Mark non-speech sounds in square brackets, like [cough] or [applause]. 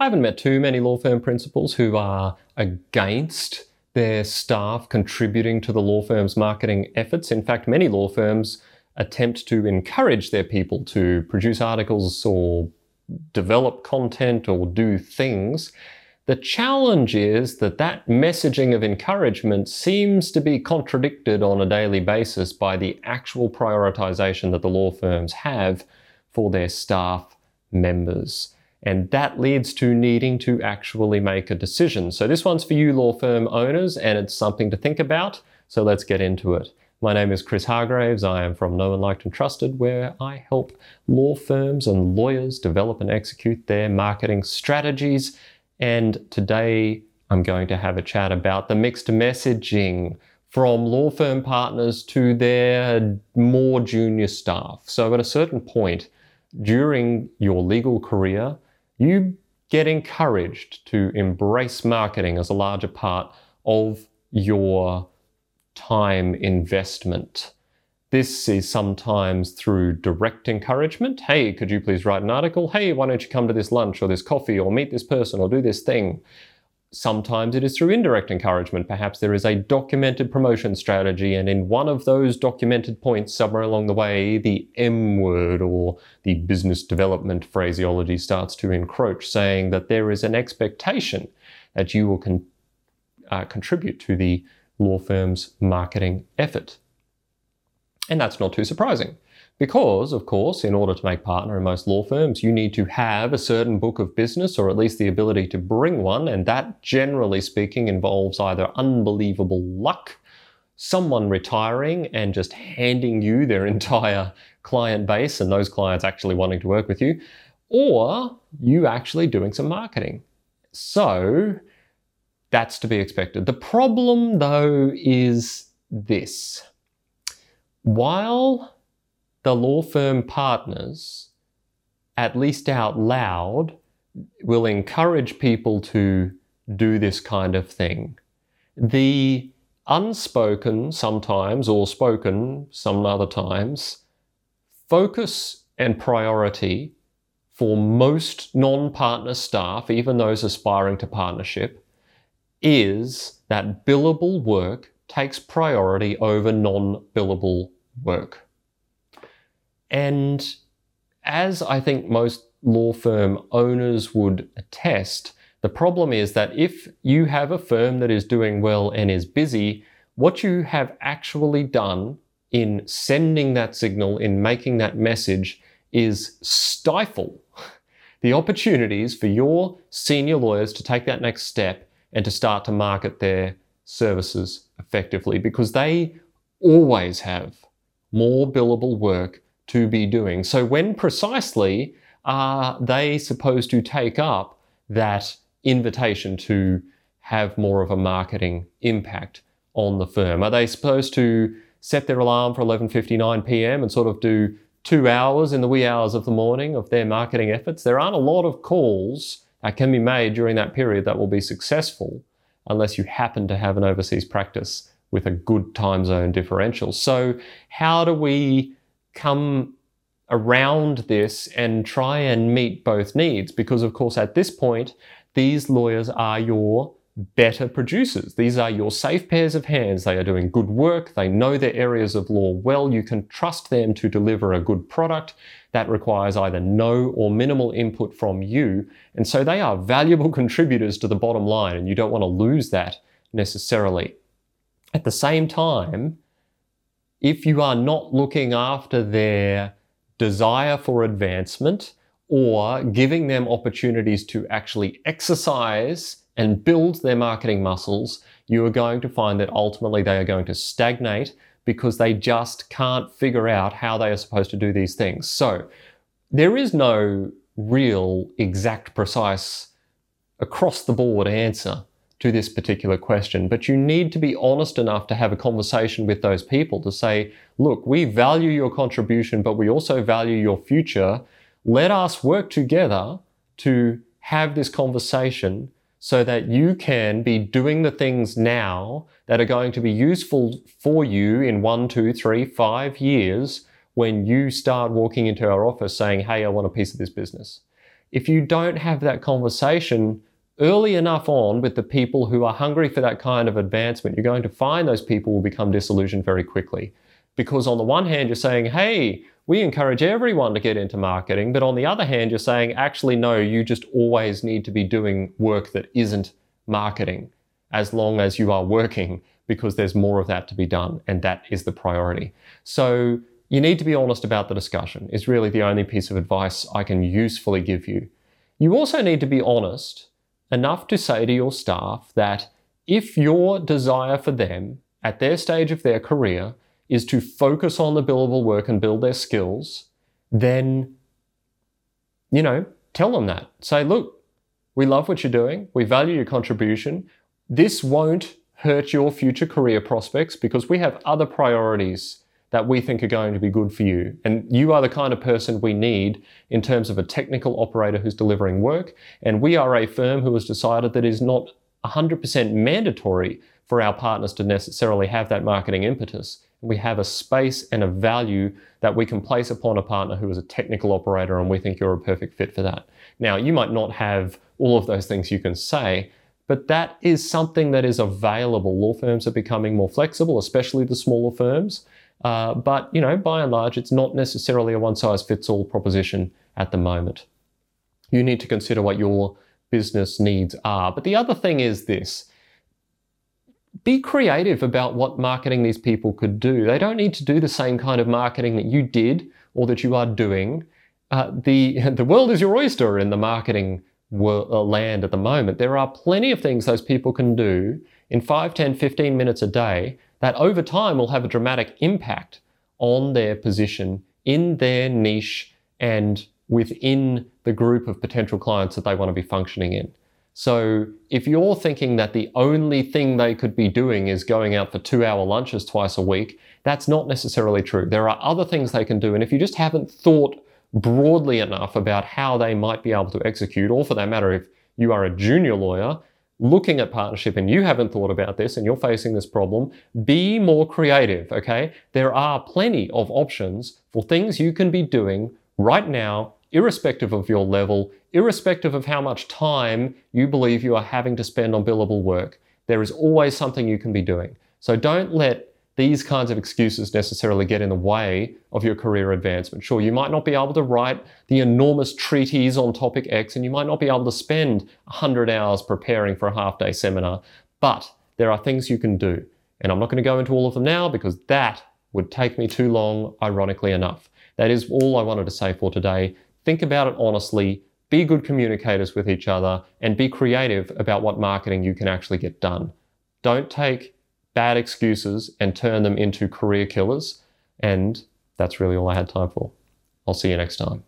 I haven't met too many law firm principals who are against their staff contributing to the law firm's marketing efforts. In fact, many law firms attempt to encourage their people to produce articles or develop content or do things. The challenge is that that messaging of encouragement seems to be contradicted on a daily basis by the actual prioritization that the law firms have for their staff members. And that leads to needing to actually make a decision. So, this one's for you, law firm owners, and it's something to think about. So, let's get into it. My name is Chris Hargraves. I am from Known, Liked, and Trusted, where I help law firms and lawyers develop and execute their marketing strategies. And today I'm going to have a chat about the mixed messaging from law firm partners to their more junior staff. So, at a certain point during your legal career, you get encouraged to embrace marketing as a larger part of your time investment. This is sometimes through direct encouragement. Hey, could you please write an article? Hey, why don't you come to this lunch or this coffee or meet this person or do this thing? Sometimes it is through indirect encouragement. Perhaps there is a documented promotion strategy, and in one of those documented points, somewhere along the way, the M word or the business development phraseology starts to encroach, saying that there is an expectation that you will con- uh, contribute to the law firm's marketing effort. And that's not too surprising. Because, of course, in order to make partner in most law firms, you need to have a certain book of business or at least the ability to bring one. And that, generally speaking, involves either unbelievable luck, someone retiring and just handing you their [laughs] entire client base and those clients actually wanting to work with you, or you actually doing some marketing. So that's to be expected. The problem, though, is this. While the law firm partners, at least out loud, will encourage people to do this kind of thing. The unspoken, sometimes, or spoken some other times, focus and priority for most non partner staff, even those aspiring to partnership, is that billable work takes priority over non billable work. And as I think most law firm owners would attest, the problem is that if you have a firm that is doing well and is busy, what you have actually done in sending that signal, in making that message, is stifle [laughs] the opportunities for your senior lawyers to take that next step and to start to market their services effectively because they always have more billable work to be doing. So, when precisely are they supposed to take up that invitation to have more of a marketing impact on the firm? Are they supposed to set their alarm for 11:59 p.m. and sort of do two hours in the wee hours of the morning of their marketing efforts? There aren't a lot of calls that can be made during that period that will be successful unless you happen to have an overseas practice with a good time zone differential. So, how do we come around this and try and meet both needs? Because, of course, at this point, these lawyers are your better producers. These are your safe pairs of hands. They are doing good work. They know their areas of law well. You can trust them to deliver a good product that requires either no or minimal input from you. And so they are valuable [laughs] contributors to the bottom line, and you don't want to lose that necessarily. At the same time, if you are not looking after their desire for advancement or giving them opportunities to actually exercise and build their marketing muscles, you are going to find that ultimately they are going to stagnate because they just can't figure out how they are supposed to do these things. So there is no real, exact, precise, across the board answer to this particular question, but you need to be honest enough to have a conversation with those people to say, look, we value your contribution, but we also value your future. Let us work together to have this conversation so that you can be doing the things now that are going to be useful for you in one, two, three, five years when you start walking into our office saying, Hey, I want a piece of this business. if you don't have that conversation early enough on with the people who are hungry for that kind of advancement, you're going to find those people will become disillusioned very quickly. Because on the one hand, you're saying, hey, we encourage everyone to get into marketing. But on the other hand, you're saying, actually, no, you just always need to be doing work that isn't marketing as long as you are working because there's more of that to be done. And that is the priority. So you need to be honest about the discussion, is really the only piece of advice I can usefully give you. You also need to be honest enough to say to your staff that if your desire for them at their stage of their career is to focus on the billable work and build their skills, then, you know, tell them that. Say, look, we love what you're doing. We value your contribution. This won't hurt your future career prospects because we have other priorities that we think are going to be good for you. And you are the kind of person we need in terms of a technical operator who's delivering work. And we are a firm who has decided that it is not 100% mandatory for our partners to necessarily have that marketing impetus we have a space and a value that we can place upon a partner who is a technical operator, and we think you're a perfect fit for that. Now, you might not have all of those things you can say, but that is something that is available. Law firms are becoming more flexible, especially the smaller firms. Uh, but you know, by and large, it's not necessarily a one-size-fits-all proposition at the moment. You need to consider what your business needs are. But the other thing is this be creative about what marketing these people could do. They don't need to do the same kind of marketing that you did or that you are doing. Uh, the, [laughs] the world is your oyster in the marketing uh, land at the moment. There are plenty of things those people can do in 5, 10, 15 minutes a day that over time will have a dramatic impact on their position in their niche and within the group of potential clients that they want to be functioning in. So if you're thinking that the only thing they could be doing is going out for two hour lunches twice a week, that's not necessarily true. There are other things they can do. And if you just haven't thought broadly enough about how they might be able to execute, or for that matter, if you are a junior lawyer looking at partnership and you haven't thought about this and you're facing this problem, be more creative, okay? There are plenty of options for things you can be doing right now irrespective of your level, irrespective of how much time you believe you are having to spend on billable work, there is always something you can be doing. So don't let these kinds of excuses necessarily get in the way of your career advancement. Sure, you might not be able to write the enormous treatise on topic X and you might not be able to spend 100 hours preparing for a half day seminar, but there are things you can do. And I'm not going to go into all of them now because that would take me too long, ironically enough. That is all I wanted to say for today. Think about it honestly, be good communicators with each other, and be creative about what marketing you can actually get done. Don't take bad excuses and turn them into career killers. And that's really all I had time for. I'll see you next time.